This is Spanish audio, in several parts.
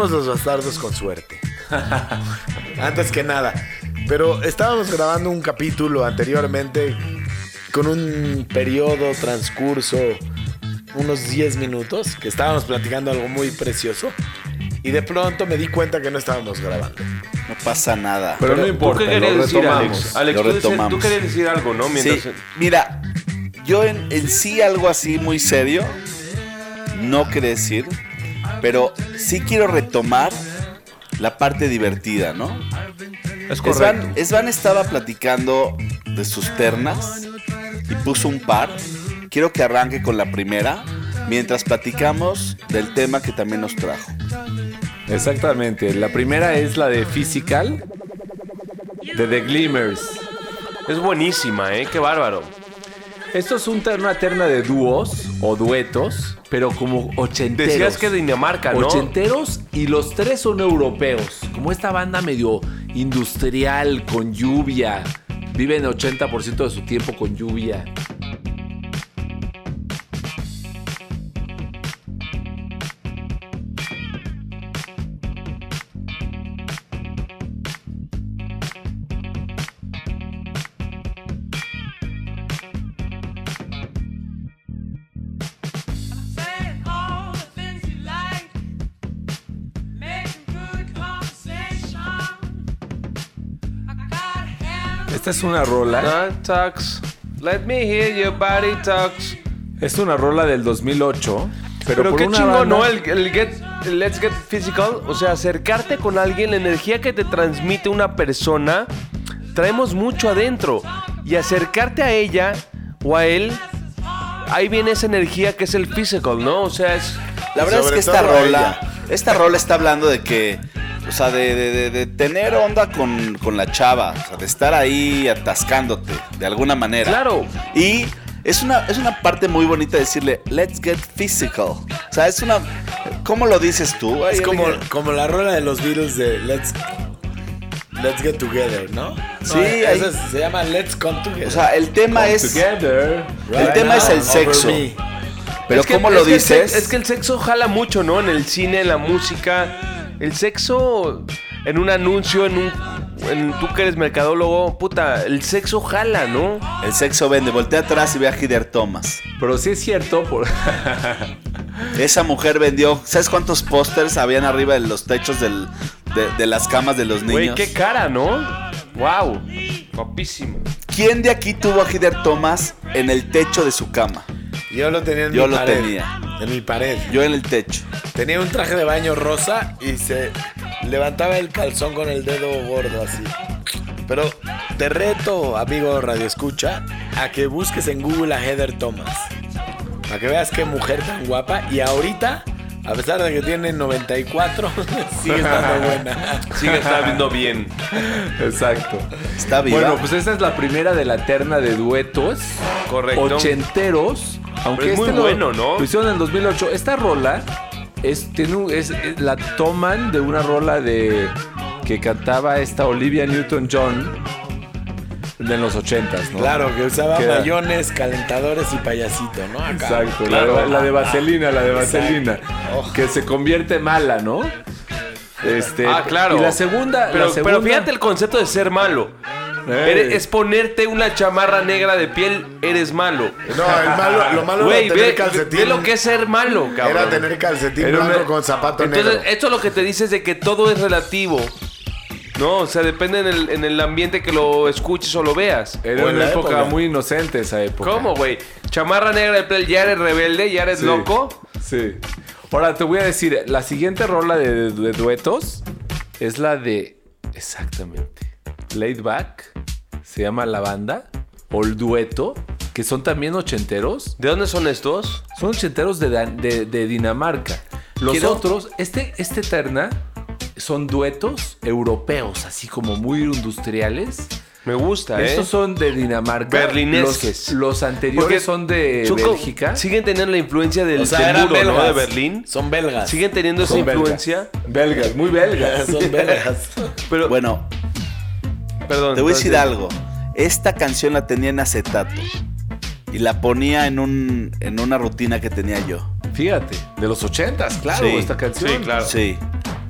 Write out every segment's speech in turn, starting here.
Somos los bastardos con suerte. Antes que nada. Pero estábamos grabando un capítulo anteriormente con un periodo, transcurso, unos 10 minutos, que estábamos platicando algo muy precioso. Y de pronto me di cuenta que no estábamos grabando. No pasa nada. Pero, no ¿Tú importa, qué querías lo decir, retomamos. Alex? Alex, Lo tú, decías- tú querías decir algo, ¿no? Mientras... Sí, mira, yo en, en sí algo así muy serio no quería decir, pero sí quiero retomar la parte divertida, ¿no? Es correcto. Esvan, Esvan estaba platicando de sus ternas y puso un par. Quiero que arranque con la primera mientras platicamos del tema que también nos trajo. Exactamente. La primera es la de Physical, de The Glimmers. Es buenísima, ¿eh? Qué bárbaro. Esto es un una terna de dúos o duetos, pero como ochenteros. Decías que Dinamarca, ¿no? Ochenteros y los tres son europeos. Como esta banda medio industrial, con lluvia. Viven 80% de su tiempo con lluvia. Esta es una rola. Talks. Let me hear your body talks. Es una rola del 2008. Pero, Pero, por qué una chingón, banda- ¿no? El, el get, el let's get physical. O sea, acercarte con alguien, la energía que te transmite una persona, traemos mucho adentro. Y acercarte a ella o a él, ahí viene esa energía que es el physical, ¿no? O sea, es. La verdad es Sobre que esta todo rola, esta rola está hablando de que, o sea, de, de- de- de tener onda con, con la chava, o sea, de estar ahí atascándote de alguna manera. Claro. Y es una, es una parte muy bonita decirle, let's get physical. O sea, es una, ¿cómo lo dices tú? Ay, Es como, como la rola de los Beatles de Let's, Let's Get Together, ¿no? Sí, No, ahí- esa es- se llama Let's Come Together. o sea, el tema Come es, Together. Right tema es el sexo. me. pero Es que- ¿cómo lo que el dices? es que el sexo jala mucho, ¿no? En el cine, en la música. El sexo, en un anuncio, en un. En, tú que eres mercadólogo, puta, el sexo jala, ¿no? El sexo vende, voltea atrás y ve a Hider Thomas. Pero sí es cierto. Por... Esa mujer vendió, ¿sabes cuántos pósters habían arriba de los techos del- de, de las camas de los niños? Güey, qué cara, ¿no? Wow. Guapísimo. ¿Quién de aquí tuvo a Hider Thomas en el techo de su cama? Yo lo tenía en Yo mi lo pared. tenía. En mi pared. Yo en el techo. Tenía un traje de baño rosa y se levantaba el calzón con el dedo gordo así. Pero te reto, amigo Radio Escucha, a que busques en Google a Heather Thomas. Para que veas qué mujer tan guapa. Y ahorita, a pesar de que tiene 94, sigue estando buena. Sigue estando bien. Exacto. Está viva. Bueno, pues esta es la primera de la terna de duetos. Correcto. Ochenteros. Aunque Pero es muy este lo- bueno, ¿no? Lo hicieron en el 2008. Esta rola es, tiene un- es- es- la toman de una rola de que cantaba esta Olivia Newton-John de los ochentas, ¿no? Claro, que usaba Que mayones, calentadores y payasito, ¿no? Acá. Exacto, Claro. la, de- la de vaselina, la de vaselina. Oh. Que se convierte mala, ¿no? Este, Ah, claro. Y la segunda, Pero, la segunda pero fíjate el concepto de ser malo. Eres- es ponerte una chamarra negra de piel, eres malo. No, el malo, lo malo Güey, era tener ve, calcetín. ve lo que es ser malo, cabrón. Era tener calcetín Era blanco una- con zapato Entonces, negro. esto lo que te dice es de que todo es relativo. No, o sea, depende en el, en el ambiente que lo escuches o lo veas. Era una época, época. muy inocente esa época. ¿Cómo, güey? Chamarra negra de piel, ya eres rebelde, ya eres Sí, loco. Sí. Ahora te voy a decir, la siguiente rola de, de duetos es la de. Exactamente. Laid Back. Se llama La Banda. O el dueto. Que son también ochenteros. ¿De dónde son estos? Son ochenteros de, de- de Dinamarca. Los Quiero- otros, este, este terna, son duetos europeos, así como muy industriales. Me gusta, ¿eh? Estos son de Dinamarca. Berlinesques. Los, los anteriores Porque son de son Bélgica. Siguen teniendo la influencia del, O sea, del eran muro, ¿no? belgas. De Berlín. Son belgas. Siguen teniendo esa belgas. influencia. Belgas, muy belgas. Son belgas. Pero, Bueno, perdón. te voy a decir algo. Esta canción la tenía en acetato. Y la ponía en, un, en una rutina que tenía yo. Fíjate, de los ochentas, claro, Sí, esta canción. sí, claro. Sí.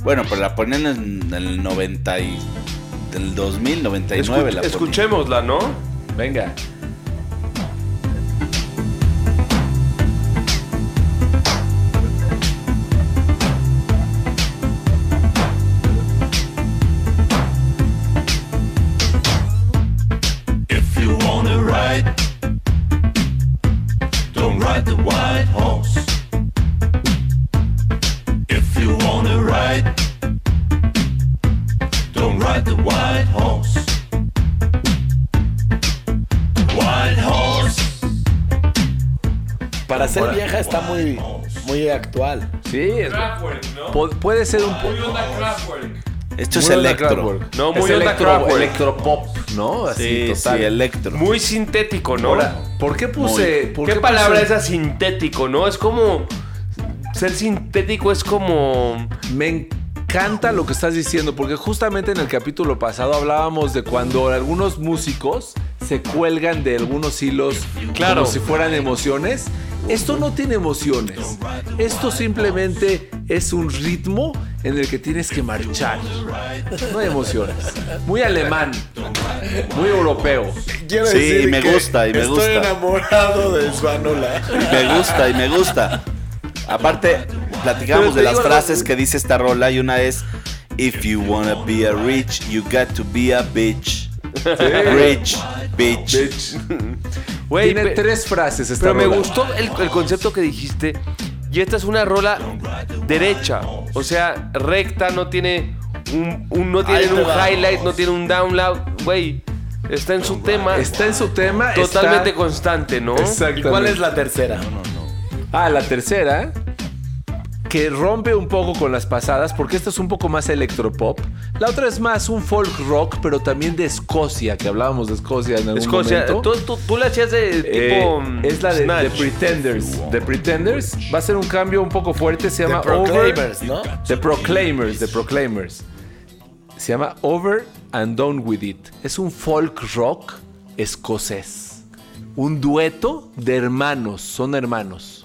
Bueno, pero la ponen en el 90 y... Del 2000, 99 Escu- la ponen. escuchémosla, ¿no? Venga. Está muy, muy actual. Sí, es- pu- puede ser un poco. Esto es electro. No, muy es electro, electropop, ¿no? Así, Sí, sí, total. electro. Muy sintético, ¿no? Ahora, ¿por qué puse. por ¿Qué, puse- palabra es esa sintético, no? Es como. Ser sintético es como. Me encanta lo que estás diciendo, porque justamente en el capítulo pasado hablábamos de cuando algunos músicos se cuelgan de algunos hilos Claro. como si fueran emociones. Esto no tiene emociones. Esto simplemente es un ritmo en el que tienes que marchar. No hay emociones. Muy alemán. Muy europeo. Quiero Sí, decir y me que gusta, y me estoy gusta. enamorado de Svanola. Y me gusta, y me gusta. Aparte, platicamos de las digo, frases que dice esta rola y una es If you wanna be a rich, you got to be a bitch. Rich, bitch. Güey, Tiene pe- tres frases esta Pero me rola. gustó el, el concepto que dijiste. Y esta es una rola derecha. O sea, recta, no tiene un, un- no tiene Ahí te un va. highlight, no tiene un download. Güey, está en su tema. Está en su tema. totalmente está- constante, ¿no? Exactamente. ¿Y cuál es la tercera? Ah, la tercera, que rompe un poco con las pasadas, porque esta es un poco más electropop. La otra es más un folk rock, pero también de Escocia, que hablábamos de Escocia en algún Escocia, momento. tú, tú, tú la hacías de Eh, tipo. es la de. The Pretenders. The Pretenders va a ser un cambio un poco fuerte. Se The llama Proclaimers, Over. ¿no? The Proclaimers. The Proclaimers. Se llama Over and Done With It. Es un folk rock escocés. Un dueto de hermanos. Son hermanos.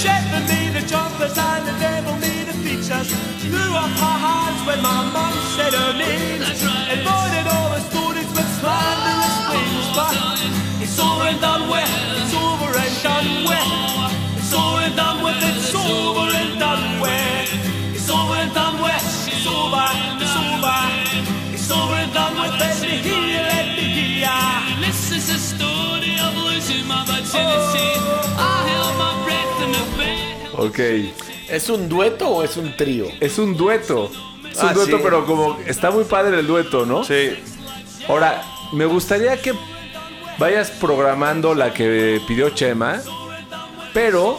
Shepherd me the jumpers and the devil me the features. Threw up her hands when my mum said her name. Avoided all the stories with slanderous wings. But it's over and done with. It's over and done with. It's over and done with. It's over and done with. It's over and done with. It's over. It's over. It's over and done with. Let me hear. Let me hear. This is a story of losing my virginity. Oh. Ok. ¿Es un dueto o es un trío? Es un dueto. Es un Ah, dueto, sí. pero como está muy padre el dueto, ¿no? Sí. Ahora, me gustaría que vayas programando la que pidió Chema, pero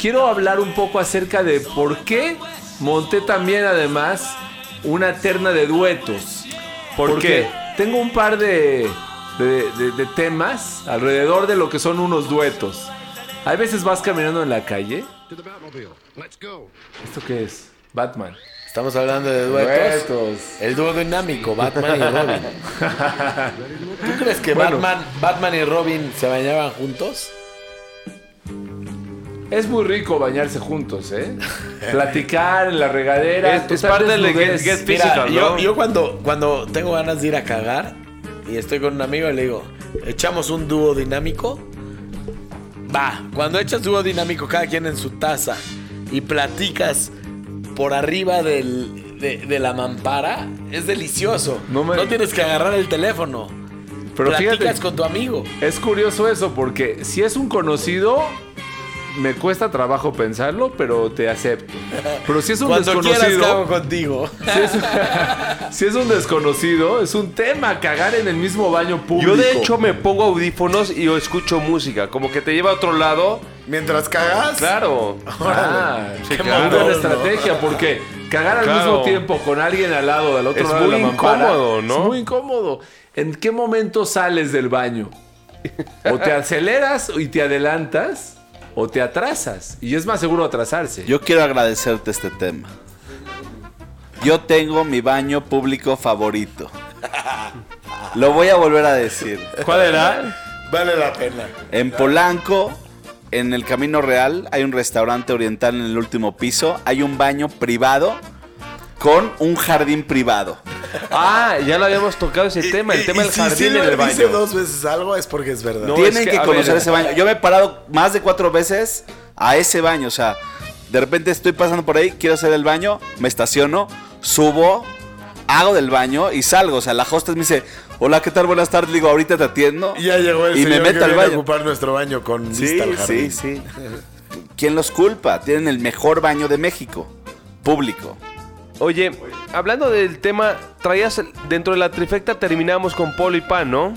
quiero hablar un poco acerca de por qué monté también además una terna de duetos. ¿Por Porque qué? Tengo un par de, de- de- de temas alrededor de lo que son unos duetos. Hay veces vas caminando en la calle. ¿Esto qué es? Batman. Estamos hablando de duetos. Duetos. El dúo dinámico, Batman y Robin. ¿Tú crees que Bueno. Batman, Batman y Robin se bañaban juntos? Es muy rico bañarse juntos, ¿eh? Platicar en la regadera. Es- es parte del get- get Mira, Physical, yo, ¿no? yo cuando, cuando tengo ganas de ir a cagar y estoy con un amigo le digo, echamos un dúo dinámico. Va, cuando echas dúo dinámico cada quien en su taza y platicas por arriba del- de, de la mampara, es delicioso. No No, me- tienes que agarrar el teléfono. Pero Platicas fíjate, con tu amigo. es curioso eso porque si es un conocido, me cuesta trabajo pensarlo, pero te acepto. Pero si es un Cuando quieras desconocido, cago contigo. si es, si es un desconocido, es un tema cagar en el mismo baño público. Yo de hecho me pongo audífonos y yo escucho música, como que te lleva a otro lado. Mientras cagas. Claro. Ah, Qué buena estrategia, porque cagar al Claro. mismo tiempo con alguien al lado, del otro Es lado de muy la mampara, incómodo, ¿no? Es muy incómodo. ¿En qué momento sales del baño? O te aceleras y te adelantas, o te atrasas. Y es más seguro atrasarse. Yo quiero agradecerte este tema. Yo tengo mi baño público favorito. Lo voy a volver a decir. ¿Cuál era? Vale la pena. En Polanco en el Camino Real hay un restaurante oriental en el último piso. Hay un baño privado con un jardín privado. Ah, ya lo habíamos tocado ese tema, el Y- tema y del si jardín en el baño. dice dos veces algo es porque es verdad. No, Tienen es que, conocer ver. ese baño. Yo me he parado más de cuatro veces a ese baño. O sea, de repente estoy pasando por ahí, quiero hacer el baño, me estaciono, subo, hago del baño y salgo. O sea, la hostess me dice, hola, ¿qué tal? Buenas tardes. Le digo, ahorita te atiendo. Y ya llegó el Y me meto que al viene a baño. ocupar nuestro baño con Sí, vista al sí, sí. ¿Quién los culpa? Tienen el mejor baño de México. Público. Oye, hablando del tema, traías dentro de la trifecta terminamos con Polo y Pan, ¿no?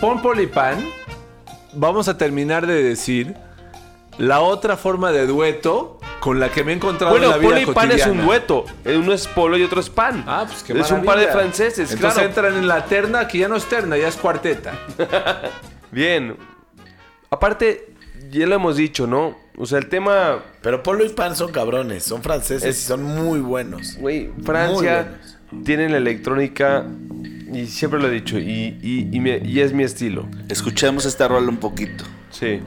Pon Polipan, vamos a terminar de decir la otra forma de dueto con la que me he encontrado Bueno, en la vida Polo y Pan es un dueto. Eh, Uno es Polo y otro es Pan. Ah, pues qué Es un par de franceses, Entonces claro. entran en la terna, que ya no es terna, ya es cuarteta. Bien. Aparte, ya lo hemos dicho, ¿no? O sea, el tema, Pero Polo y Pan son cabrones, son franceses Es- y son muy buenos. güey, Francia buenos. tiene la electrónica y siempre lo he dicho y, y- y me- y es mi estilo. Escuchemos esta rola un poquito. Sí.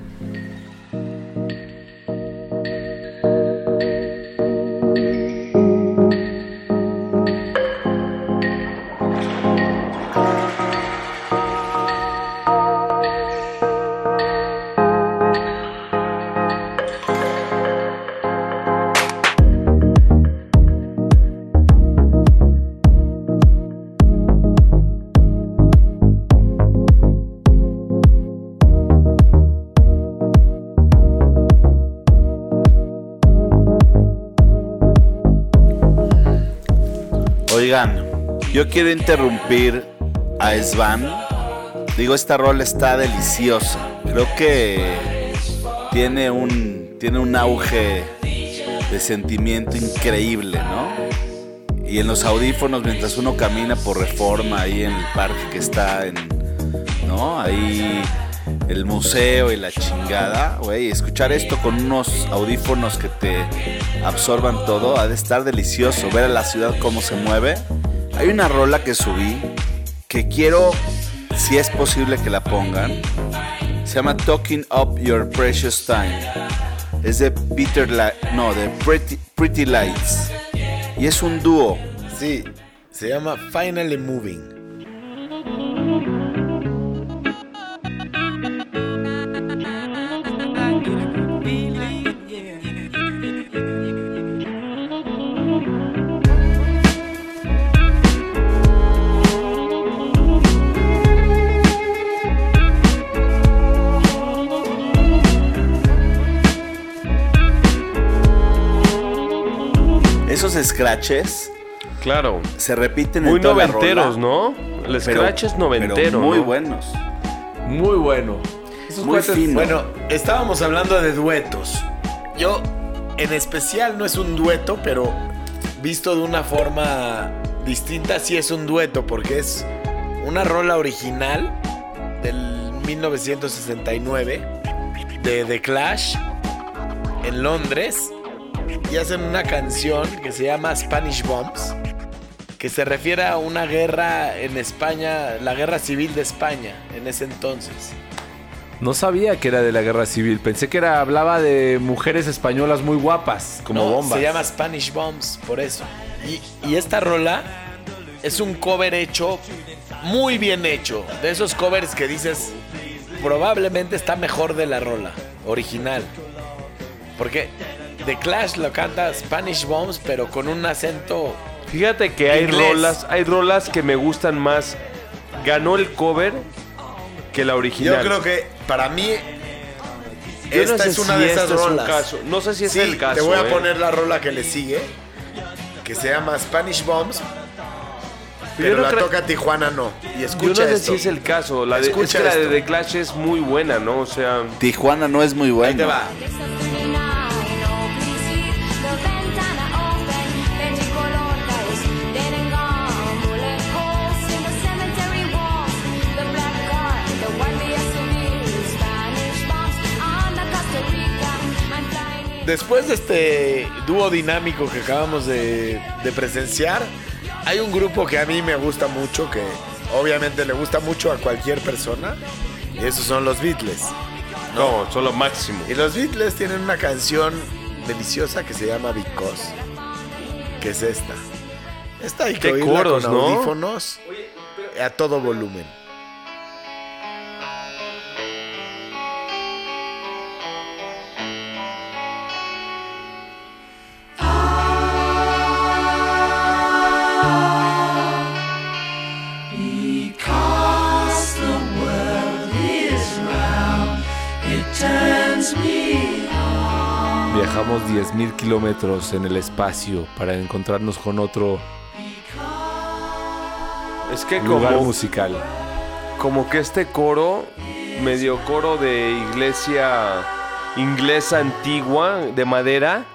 Yo quiero interrumpir a Svan. Digo, esta rola está deliciosa. Creo que tiene un, tiene un auge de sentimiento increíble, ¿no? Y en los audífonos, mientras uno camina por reforma ahí en el parque que está en, ¿no? Ahí el museo y la chingada, güey, escuchar esto con unos audífonos que te absorban todo, ha de estar delicioso, ver a la ciudad cómo se mueve. Hay una rola que subí que quiero, si es posible que la pongan, se llama Talking Up Your Precious Time. Es de Peter, La no, de Pretty, Pretty Lights. Y es un dúo. Sí, se llama Finally Moving. Scratches Claro. se repiten Muy en toda la noventeros, rola, ¿no? El pero- scratch es noventero, pero muy ¿no? buenos. Muy bueno. Esos Muy cuates- fino. Bueno, estábamos hablando de duetos. Yo, en especial, no es un dueto, pero visto de una forma distinta, sí es un dueto, porque es una rola original del 1969 de The Clash en Londres y hacen una canción que se llama Spanish Bombs, que se refiere a una guerra en España, la guerra civil de España en ese entonces. No sabía que era de la guerra civil. Pensé que era hablaba de mujeres españolas muy guapas, como No, bombas. Se llama Spanish Bombs, por eso. Y, y esta rola es un cover hecho, muy bien hecho. De esos covers que dices, probablemente está mejor de la rola original. Porque The Clash lo canta Spanish Bombs, pero con un acento. Fíjate que hay Inglés. rolas, hay rolas que me gustan más. Ganó el cover que la Yo original. creo que para mí. Yo esta no sé es una si de esas es rolas. caso. No sé si es Sí, el caso. Te voy a ¿eh? poner la rola que le sigue, que se llama Spanish Bombs. Pero Pero yo no la creo- toca Tijuana no. Y Yo escucha no sé esto. si es el caso. La de, es Escucha que la de. The Clash es muy buena, ¿no? O sea, Tijuana no es muy Ahí bueno. te va. Después de este dúo dinámico que acabamos de, de presenciar, hay un grupo que a mí me gusta mucho, que obviamente le gusta mucho a cualquier persona, y esos son los Beatles. No, son lo máximo. Y los Beatles tienen una canción deliciosa que se llama Because, que es esta. Esta hay que Qué oírla coros, con ¿no? audífonos a todo volumen. Viajamos 10.000 kilómetros en el espacio para encontrarnos con otro Es que lugar como, musical. como que este coro, medio coro de iglesia inglesa antigua, de madera,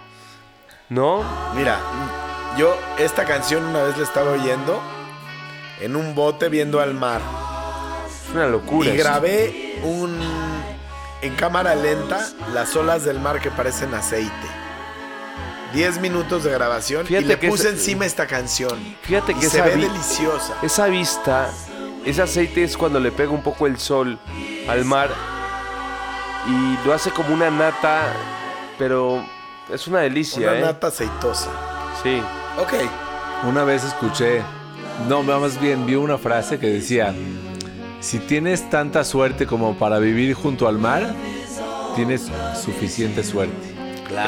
¿no? Mira, yo esta canción una vez la estaba oyendo en un bote viendo al mar. Es una locura. Y eso. grabé un en cámara lenta las olas del mar que parecen aceite. 10 minutos de grabación Fíjate y le que puse es- encima esta canción. Fíjate Y que se esa ve deliciosa. Esa vista, ese aceite es cuando le pega un poco el sol al mar y lo hace como una nata, pero es una delicia, Una ¿eh? nata aceitosa. Sí. Ok. Una vez escuché, no, más bien vi una frase que decía, si tienes tanta suerte como para vivir junto al mar, tienes suficiente suerte.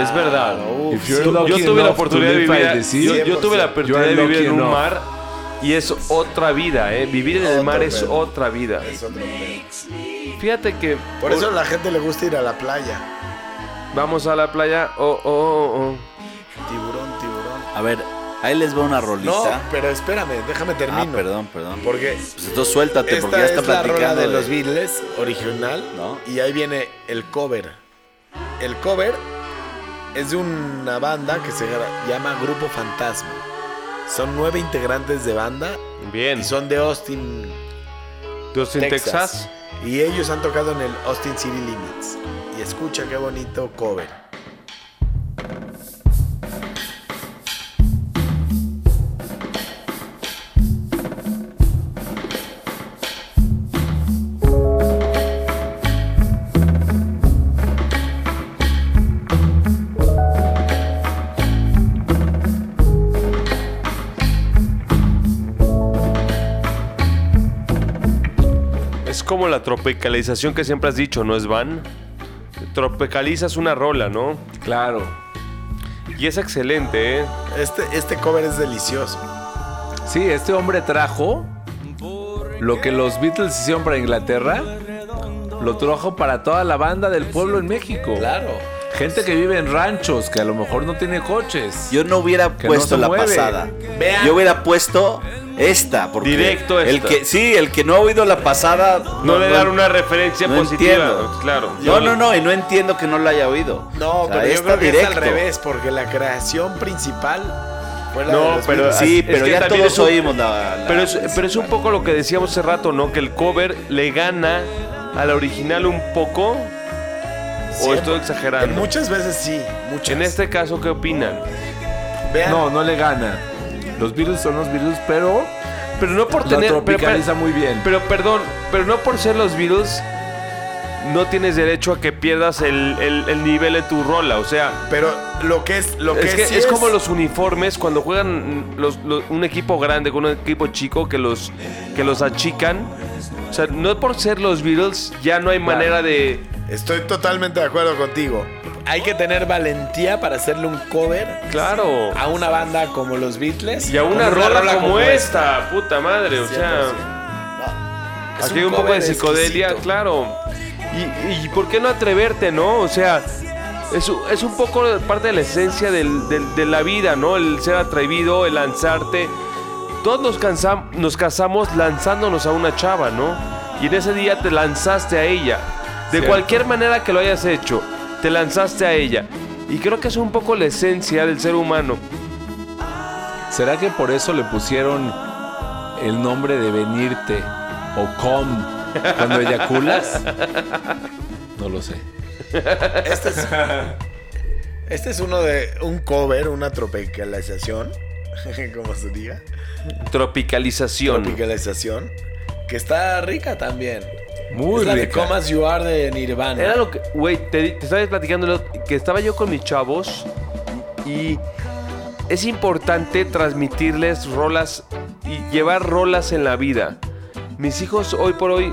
Es verdad. If you're Yo, tuve la enough oportunidad de vivir, yo, yo tuve la oportunidad de vivir en un enough. mar y es otra vida, ¿eh? Vivir en el Otro mar es pedo. otra vida. Es otro pedo. Fíjate que Por eso a la gente le gusta ir a la playa. vamos a la playa, oh, oh, oh, oh. Tiburón, tiburón. A ver, ahí les va una rolita. No, pero espérame, déjame ah, termino. perdón, perdón. Porque Pues entonces suéltate, porque ya está es la rola platicando de los Beatles original ¿No? y ahí viene el cover. El cover es de una banda que se llama Grupo Fantasma. Son nueve integrantes de banda Bien. y son de Austin, en Texas. Texas. Y ellos han tocado en el Austin City Limits. Y escucha qué bonito cover. Como la tropicalización que siempre has dicho, ¿no es Van? Tropicalizas una rola, ¿no? Claro. Y es excelente, ¿eh? Este, este cover es delicioso. Sí, este hombre trajo lo que los Beatles hicieron para Inglaterra, lo trajo para toda la banda del pueblo en México. Claro. Gente que vive en ranchos, que a lo mejor no tiene coches. Yo no hubiera Que puesto no la mueve. pasada. Vean. Yo hubiera puesto esta. Porque Directo El esta. que, sí, el que no ha oído la pasada. No, le dar una referencia no positiva. entiendo. Claro. No, no, no, y no entiendo que no la haya oído. No, O sea, pero yo creo que es al directo. revés, porque la creación principal fue la No, de pero. Sí, pero ya todos un- oímos la. la- Pero es, pero es un poco lo que decíamos hace rato, ¿no? Que el cover le gana a la original un poco. ¿O Siempre. estoy exagerando? Muchas veces sí, muchas. En este caso, ¿qué opinan? Vean, No, no le gana. Los Beatles son los Beatles, pero Pero no por lo tener. pero- tropicaliza muy bien. Pero perdón, pero no por ser los Beatles no tienes derecho a que pierdas el, el- el nivel en tu rola. O sea, pero lo que es lo que es que sí es como los uniformes cuando juegan los- los- un equipo grande con un equipo chico que los, que los achican. O sea, no por ser los Beatles ya no hay manera de... Estoy totalmente de acuerdo contigo. Hay que tener valentía para hacerle un cover Claro. a una banda como los Beatles. Y a una, rola, como esta, puta madre. O sea, 100%. Es aquí hay un poco de psicodelia, exquisito. claro. Y, y ¿por qué no atreverte, no? O sea, es, es un poco parte de la esencia del- del- de la vida, ¿no? El ser atrevido, el lanzarte. Todos nos, cansam- nos casamos lanzándonos a una chava, ¿no? Y en ese día te lanzaste a ella. De Cierto. cualquier manera que lo hayas hecho, te lanzaste a ella. Y creo que es un poco la esencia del ser humano. ¿Será que por eso le pusieron el nombre de venirte o com cuando eyaculas? No lo sé. Este es, este es uno de un cover, una tropicalización, como se diga. Tropicalización. Tropicalización, que está rica también. Muy es la de rica. Come As You Are de Nirvana. Era lo que, güey, te, te estaba platicando lo- que estaba yo con mis chavos y es importante transmitirles rolas y llevar rolas en la vida. Mis hijos hoy por hoy,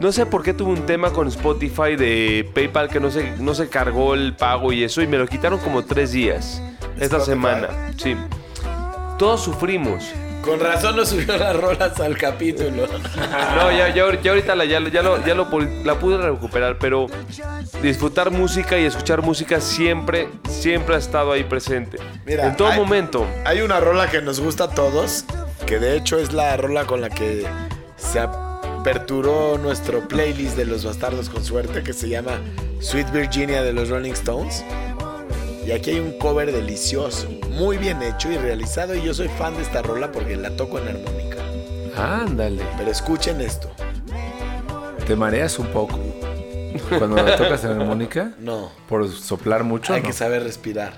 no sé por qué tuve un tema con Spotify de PayPal que no se, no se cargó el pago y eso y me lo quitaron como tres días esta Spotify. semana. Sí. Todos sufrimos. Con razón no subió las rolas al capítulo. No, ya, ya, ya ahorita la, ya, lo- ya, lo, ya lo la pude recuperar, pero disfrutar música y escuchar música siempre, siempre ha estado ahí presente. Mira, en todo hay- momento. Hay una rola que nos gusta a todos, que de hecho es la rola con la que se aperturó nuestro playlist de los bastardos con suerte, que se llama Sweet Virginia de los Rolling Stones. Y aquí hay un cover delicioso, muy bien hecho y realizado. Y yo soy fan de esta rola porque la toco en armónica. Ándale. Pero escuchen esto. ¿Te mareas un poco? Cuando la tocas en armónica, No, por soplar mucho. hay ¿no? que saber respirar.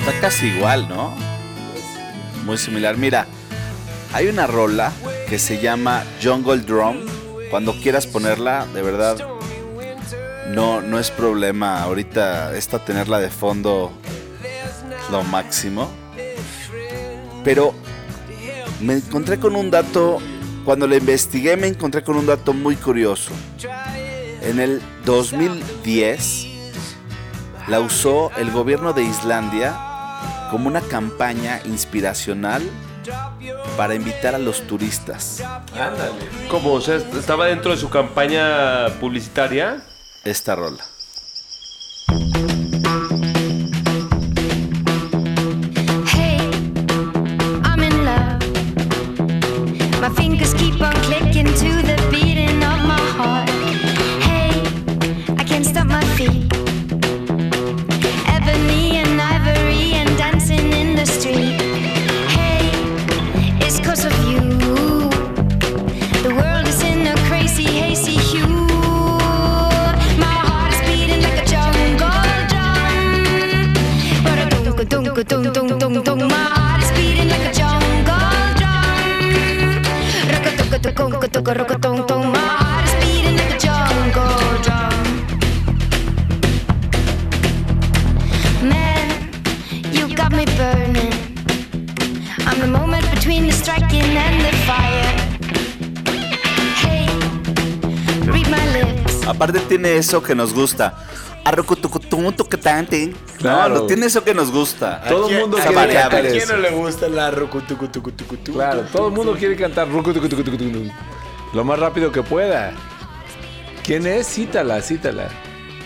Está casi igual, ¿no? Muy similar. Mira, hay una rola que se llama Jungle Drum. Cuando quieras ponerla, de verdad, no, no es problema. Ahorita esta tenerla de fondo lo máximo. Pero me encontré con un dato, cuando la investigué me encontré con un dato muy curioso. En el 2010 la usó el gobierno de Islandia como una campaña inspiracional para invitar a los turistas. ¿Cómo? O sea, estaba dentro de su campaña publicitaria. Esta rola. Dunk, dunk, dunk, dunk. My heart is beating like a jungle drum. Rock-a-tunk-a-tunk, rock-a-tunk-tunk. My heart is beating like a jungle drum. Man, you got me burning. I'm the moment between the striking and the fire. Hey, read my lips. Aparte tiene eso que nos gusta. Arrocutucututucatante. Claro. No, no tiene eso que nos gusta. Todo el mundo quiere cantar ¿A quién no le gusta la rucutucutucutucutu? Claro, todo el mundo quiere cantar rucu, tucu, tucu, tucu, tucu, lo más rápido que pueda. ¿Quién es? Cítala, cítala.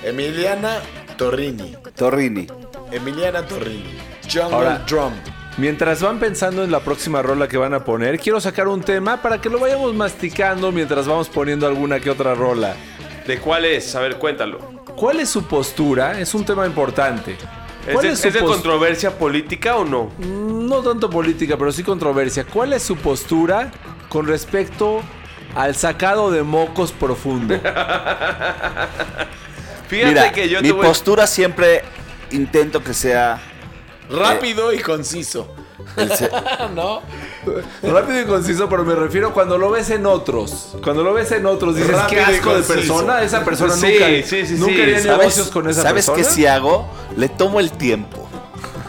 Emiliana Torrini. Torrini. Emiliana Torrini. Jungle Ahora- Drum. Mientras van pensando en la próxima rola que van a poner, quiero sacar un tema para que lo vayamos masticando mientras vamos poniendo alguna que otra rola. ¿De cuál es? A ver, cuéntalo. ¿Cuál es su postura? Es un tema importante. ¿Es ¿Cuál de, es su es de pos- controversia política o no? No tanto política, pero sí controversia. ¿Cuál es su postura con respecto al sacado de mocos profundo? Fíjate Mira, que yo mi te voy postura siempre intento que sea Rápido y conciso. se- ¿No? Rápido y conciso, pero me refiero cuando lo ves en otros. Cuando lo ves en otros, dices, Rápido qué asco de persona. Esa persona Sí, nunca, sí, sí, nunca sí. haría ¿Sabes, negocios con esa ¿sabes persona. qué si hago? Le tomo el tiempo.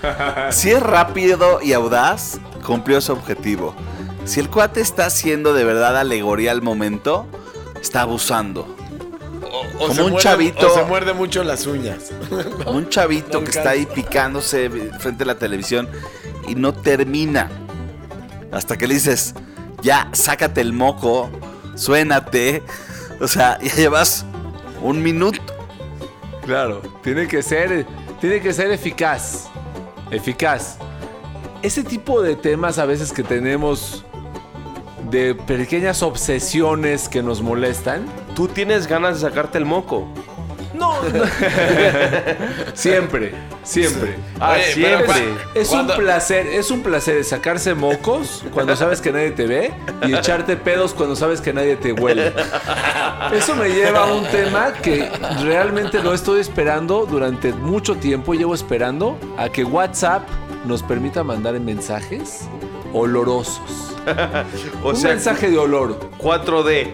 Si es rápido y audaz, cumplió su objetivo. Si el cuate está haciendo de verdad alegoría al momento, está abusando. O Como se un muerde- chavito. O se muerde mucho las uñas. Como un chavito No que está ahí picándose frente a la televisión y no termina. Hasta que le dices, ya, sácate el moco, suénate. O sea, ya llevas un minuto. Claro, tiene que ser, tiene que ser eficaz. eficaz. Ese tipo de temas a veces que tenemos de pequeñas obsesiones que nos molestan. Tú tienes ganas de sacarte el moco. No, siempre, siempre. Ah, Oye, siempre. pero Es un placer, es un placer sacarse mocos cuando sabes que nadie te ve y echarte pedos cuando sabes que nadie te huele. Eso me lleva a un tema que realmente lo estoy esperando durante mucho tiempo. Llevo esperando a que WhatsApp nos permita mandar mensajes olorosos. O un sea, mensaje de olor. 4D.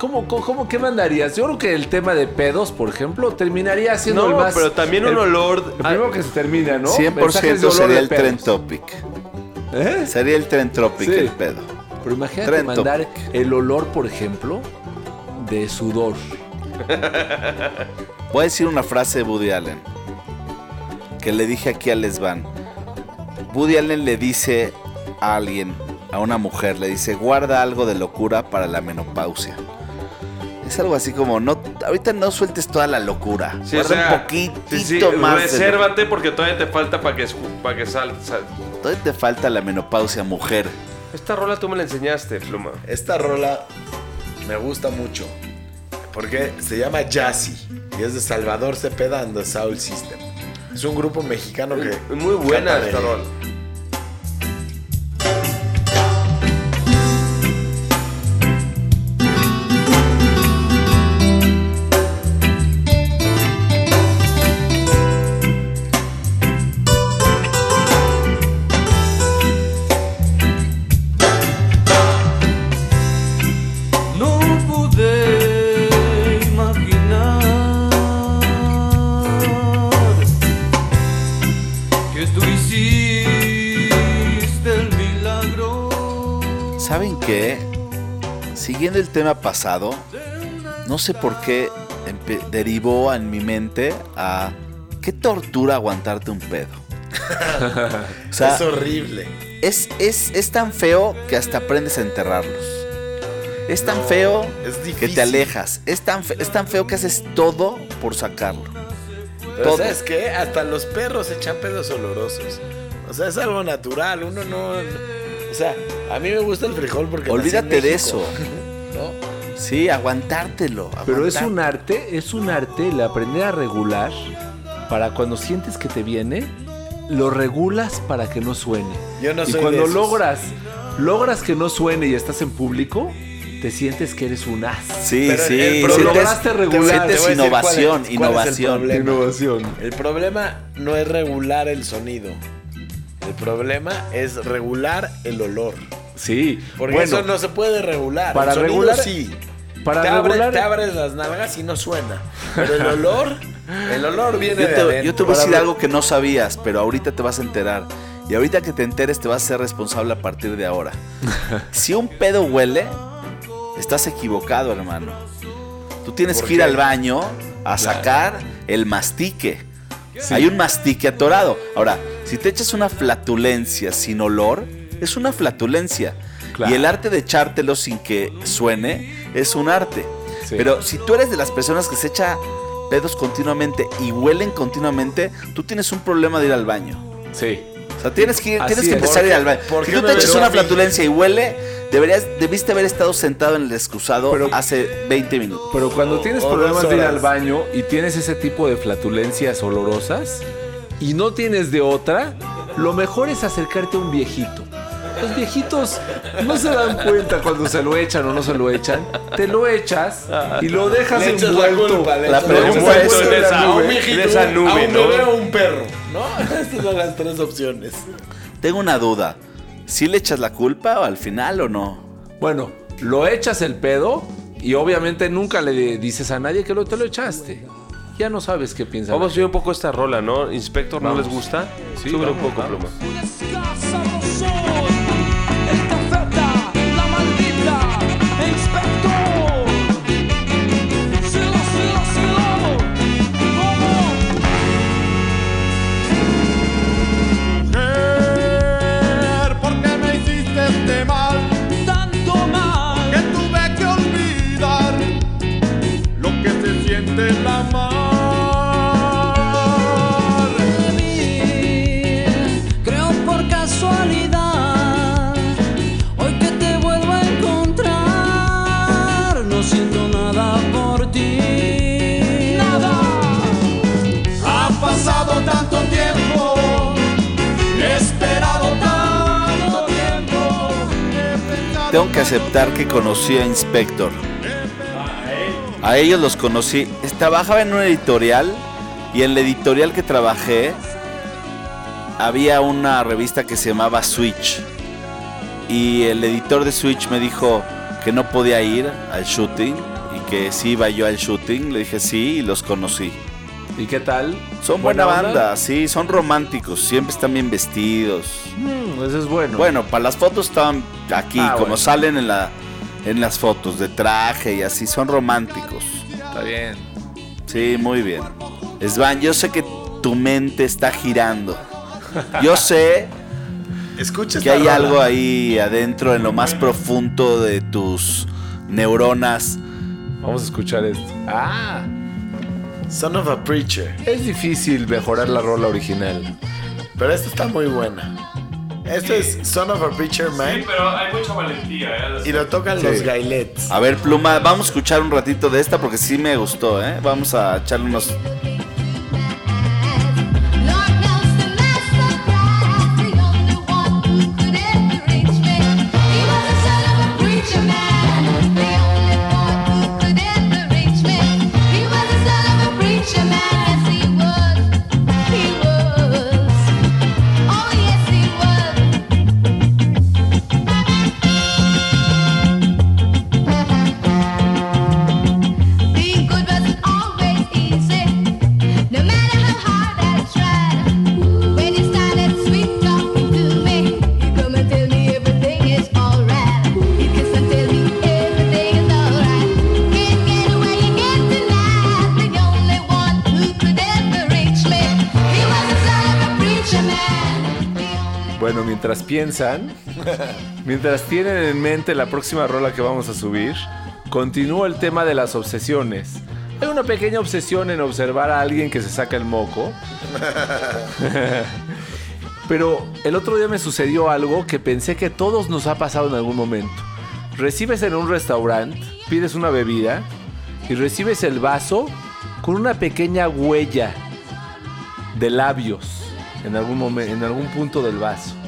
¿Cómo, cómo, cómo- qué mandarías? Yo creo que el tema de pedos, por ejemplo, terminaría siendo No, el más. pero también un el- olor. El primero que se termina, ¿no? Mensajes de 100% olor sería de el pedos. tren topic. ¿Eh? Sería el tren topic Sí. el pedo. Pero imagínate Tren mandar topic. el olor, por ejemplo, de sudor. Voy a decir una frase de Woody Allen que le dije aquí a Lesban. Woody Allen le dice a alguien, a una mujer, le dice, guarda algo de locura para la menopausia. Es algo así como, no, ahorita no sueltes toda la locura. Sí, o guarda sea, un poquitito sí, sí, más. Resérvate porque todavía te falta para que, para que sal, sal- Todavía te falta la menopausia, mujer. Esta rola tú me la enseñaste, Pluma. Esta rola me gusta mucho porque se llama Jazzy y es de Salvador Cepeda and the Soul System. Es un grupo mexicano que Es muy buena esta rola. Siguiendo el tema pasado, no sé por qué derivó en mi mente a qué tortura aguantarte un pedo. o sea, es horrible. es, es, es tan feo que hasta aprendes a enterrarlos. Es tan feo es que te alejas. Es tan, fe- es tan feo que haces todo por sacarlo. Pero todo. ¿sabes qué? Hasta los perros echan pedos olorosos. O sea, es algo natural. Uno no... O sea, a mí me gusta el frijol porque... nací en Olvídate de eso. ¿no? Sí, aguantártelo. Pero es un arte, es un arte el aprender a regular para cuando sientes que te viene, lo regulas para que no suene. Yo no y soy de cuando esos. logras, logras que no suene y estás en público, te sientes que eres un as. Sí, Pero sí. el Pero problema- lograste regular. Te sientes cuál innovación, es el innovación. Innovación. El problema no es regular el sonido. El problema es regular el olor. Sí. Porque bueno, eso no se puede regular. para el sonido regular- sí. para te, abre- regular- te abres las nalgas y no suena. Pero el olor, el olor viene Yo de te, adentro. yo te voy a decir algo que no sabías, pero ahorita te vas a enterar. Y ahorita que te enteres te vas a ser responsable a partir de ahora. si un pedo huele, estás equivocado, hermano. Tú tienes ¿Por que ir qué? al baño a sacar el mastique. Hay un mastique atorado. Ahora, si te echas una flatulencia sin olor, es una flatulencia. Claro. Y el arte de echártelo sin que suene es un arte. Sí. Pero si tú eres de las personas que se echa pedos continuamente y huelen continuamente, tú tienes un problema de ir al baño. Sí. O sea, tienes que, Así tienes que empezar a ir ¿Por al baño. Si tú te echas una flatulencia y huele, deberías, debiste haber estado sentado en el excusado Pero- hace 20 minutos. Pero cuando tienes problemas de ir al baño y tienes ese tipo de flatulencias olorosas y no tienes de otra, lo mejor es acercarte a un viejito. Los viejitos no se dan cuenta cuando se lo echan o no se lo echan. Te lo echas y lo dejas Le echas la envuelto. culpa, le La pregunta es- esa- a un viejito, esa nube, a un ¿no? bebé o un perro, ¿no? Estas son las tres opciones. Tengo una duda. ¿Sí le echas la culpa al final o no? Bueno, lo echas el pedo y obviamente nunca le dices a nadie que lo, te lo echaste. Ya no sabes qué piensa. Vamos a subir un poco esta rola, ¿no? Inspector, ¿no Vamos. les gusta? Sí, Súbele un poco. Pluma. Tengo que aceptar que conocí a Inspector. A ellos los conocí. Trabajaba en una editorial y en la editorial que trabajé había una revista que se llamaba Switch. Y el editor de Switch me dijo que no podía ir al shooting y que si iba yo al shooting. Le dije sí y los conocí. ¿Y qué tal? Son buena, banda, sí, son románticos, siempre están bien vestidos. Mm, eso es bueno. Bueno, para las fotos estaban aquí, Ah, como bueno. salen en, la, en las fotos, de traje y así, son románticos. Está bien. Sí, muy bien. Svan, yo sé que tu mente está girando. Yo sé Escucha que hay rola. algo ahí adentro, en lo más profundo de tus neuronas. Vamos a escuchar esto. Ah, Son of a Preacher. es difícil mejorar la rola original. Pero esta está muy buena. Esto es Son of a Preacher Man. pero hay mucha valentía, ¿eh? Y lo tocan los Gailets. A ver, Pluma, vamos a escuchar un ratito de esta porque sí me gustó, ¿eh? Vamos a echarle unos... piensan, mientras tienen en mente la próxima rola que vamos a subir, continúa el tema de las obsesiones. Hay una pequeña obsesión en observar a alguien que se saca el moco. Pero el otro día me sucedió algo que pensé que todos nos ha pasado en algún momento. Recibes en un restaurante, pides una bebida y recibes el vaso con una pequeña huella de labios en algún momento, en algún punto del vaso.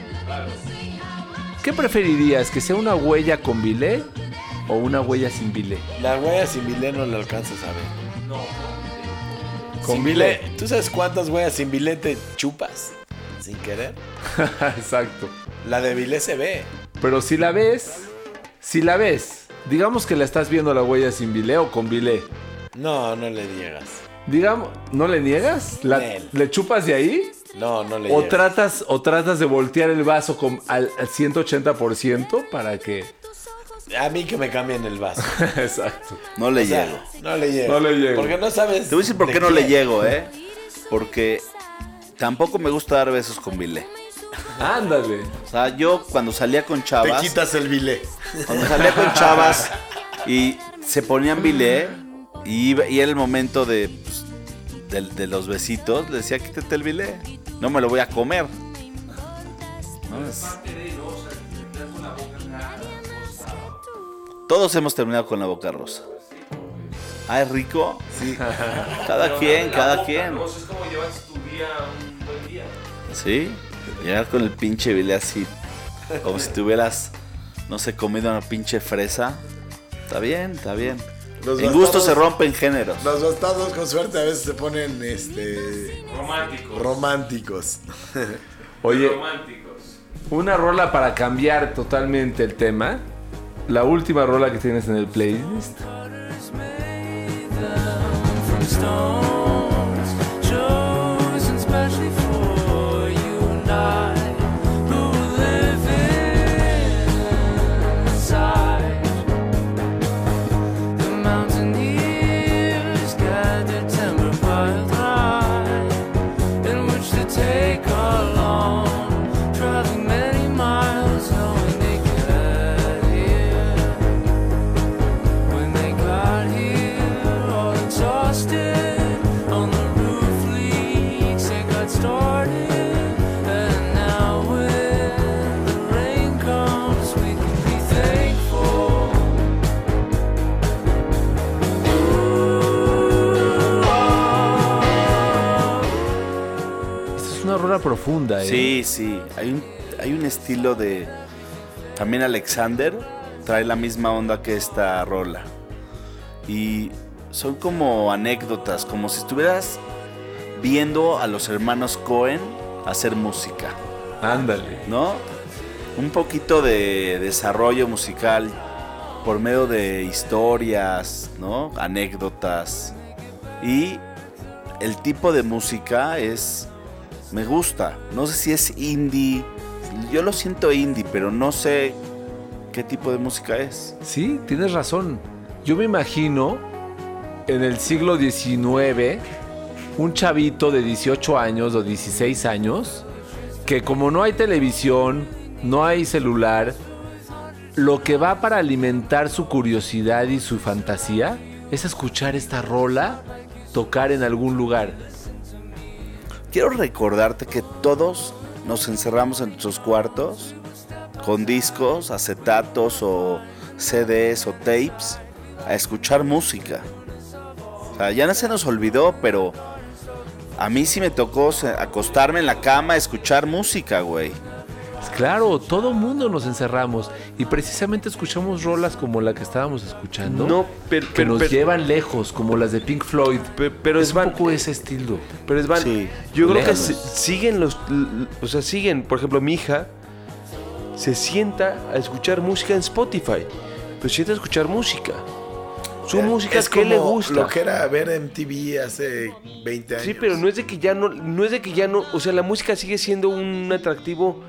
¿Qué preferirías? ¿Que sea una huella con bilé o una huella sin bilé? La huella sin bilé no la alcanzas a ver. No. Con bilé. ¿Tú sabes cuántas huellas sin bilé te chupas? Sin querer. Exacto. La de bilé se ve. Pero si la ves, si la ves, digamos que la estás viendo la huella sin bilé o con bilé. No, no le llegas. Digamos, ¿no le niegas? ¿La-. ¿Le chupas de ahí? No, no le ¿O llegas. tratas, ¿O tratas de voltear el vaso con, al, al 180% para que... A mí que me cambien el vaso. Exacto. No le O sea, llego. No le llego. No le llego. Porque no sabes. Te voy a decir por de qué no le llego, ¿eh? Porque tampoco me gusta dar besos con bilé. Ándale. O sea, yo cuando salía con Te chavas, quitas el bilé. cuando salía con chavas y se ponían bilé y, iba- y era el momento de, pues, de, de los besitos, le decía, quítate el bilé, no me lo voy a comer. ¿No? Es- Todos hemos terminado con la boca rosa. Ah, es rico. Sí. Cada quien, cada quien. Es como llevas tu día un buen día. Sí, llegar con el pinche bilé así, como si tuvieras, no sé, comido una pinche fresa. Está bien, está bien. Los en gusto se rompen géneros. Los bastardos con suerte a veces se ponen este Romántico. románticos. Oye, Románticos. una rola para cambiar totalmente el tema. La última rola que tienes en el playlist. Sí, sí. Hay un, hay un estilo de. También Alexander. trae la misma onda que esta rola. Y son como anécdotas, como si estuvieras viendo a los hermanos Cohen hacer música, Ándale. ¿no? Un poquito de desarrollo musical por medio de historias, ¿no? Anécdotas. Y el tipo de música es me gusta. No sé si es indie. Yo lo siento indie, pero no sé qué tipo de música es. Sí, tienes razón. Yo me imagino en el siglo XIX un chavito de 18 años o 16 años que como no hay televisión, no hay celular, lo que va para alimentar su curiosidad y su fantasía es escuchar esta rola tocar en algún lugar. Quiero recordarte que todos nos encerramos en nuestros cuartos con discos, acetatos o CDs o tapes a escuchar música. O sea, ya no se nos olvidó, pero a mí sí me tocó acostarme en la cama a escuchar música, güey. Claro, todo mundo nos encerramos y precisamente escuchamos rolas como la que estábamos escuchando. No, pero, que pero- nos pero- llevan lejos, como las de Pink Floyd. Pe- pero es es van- un poco ese estilo. Pero es van, Sí, yo creo que siguen los, o sea, siguen, por ejemplo, mi hija se sienta a escuchar música en Spotify, pero se sienta a escuchar música. Su música es que como le gusta. lo que era ver MTV hace 20 años. Sí, pero no es de que ya no, no es de que ya no, o sea, la música sigue siendo un atractivo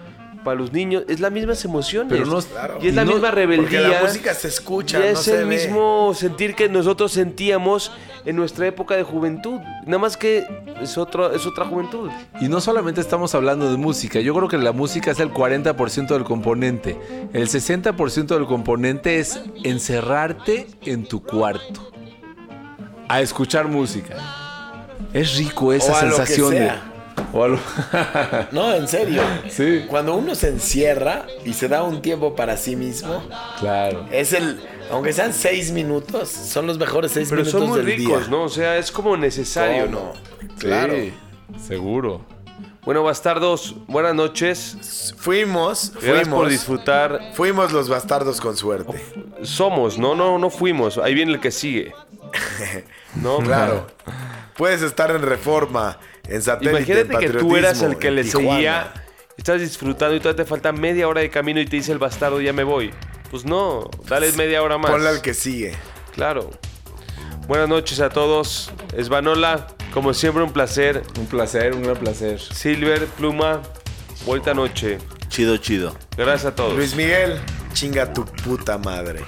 para los niños, es las mismas emociones. Pero no- Claro. y es la no- misma rebeldía. Porque la música se escucha, y no es se el ve. mismo sentir que nosotros sentíamos en nuestra época de juventud. Nada más que es, otro, es otra juventud. Y no solamente estamos hablando de música, yo creo que la música es el 40% del componente. El 60% del componente es encerrarte en tu cuarto a escuchar música. Es rico esa O a lo que sensación de... o a lo- No, en serio. Sí. Cuando uno se encierra y se da un tiempo para sí mismo, claro. es el. Aunque sean seis minutos, son los mejores seis Pero minutos son muy del ricos, día. ¿no? O sea, es como necesario, ¿Cómo? ¿no? Claro. Sí, seguro. Bueno, bastardos, buenas noches. Fuimos, Gracias por fuimos. disfrutar. Fuimos los bastardos con suerte. Somos, no, no, no fuimos. Ahí viene el que sigue. No, Claro. Puedes estar en reforma, en satélite. Imagínate en que tú eras el que le Tijuana. seguía, estás disfrutando y todavía te falta media hora de camino y te dice el bastardo, ya me voy. Pues no, dale media hora más. Ponle al que sigue. Claro. Buenas noches a todos. Esvanola, como siempre, un placer. Un placer, un gran placer. Silver, Pluma, vuelta noche. Chido, chido. Gracias a todos. Luis Miguel, chinga tu puta madre.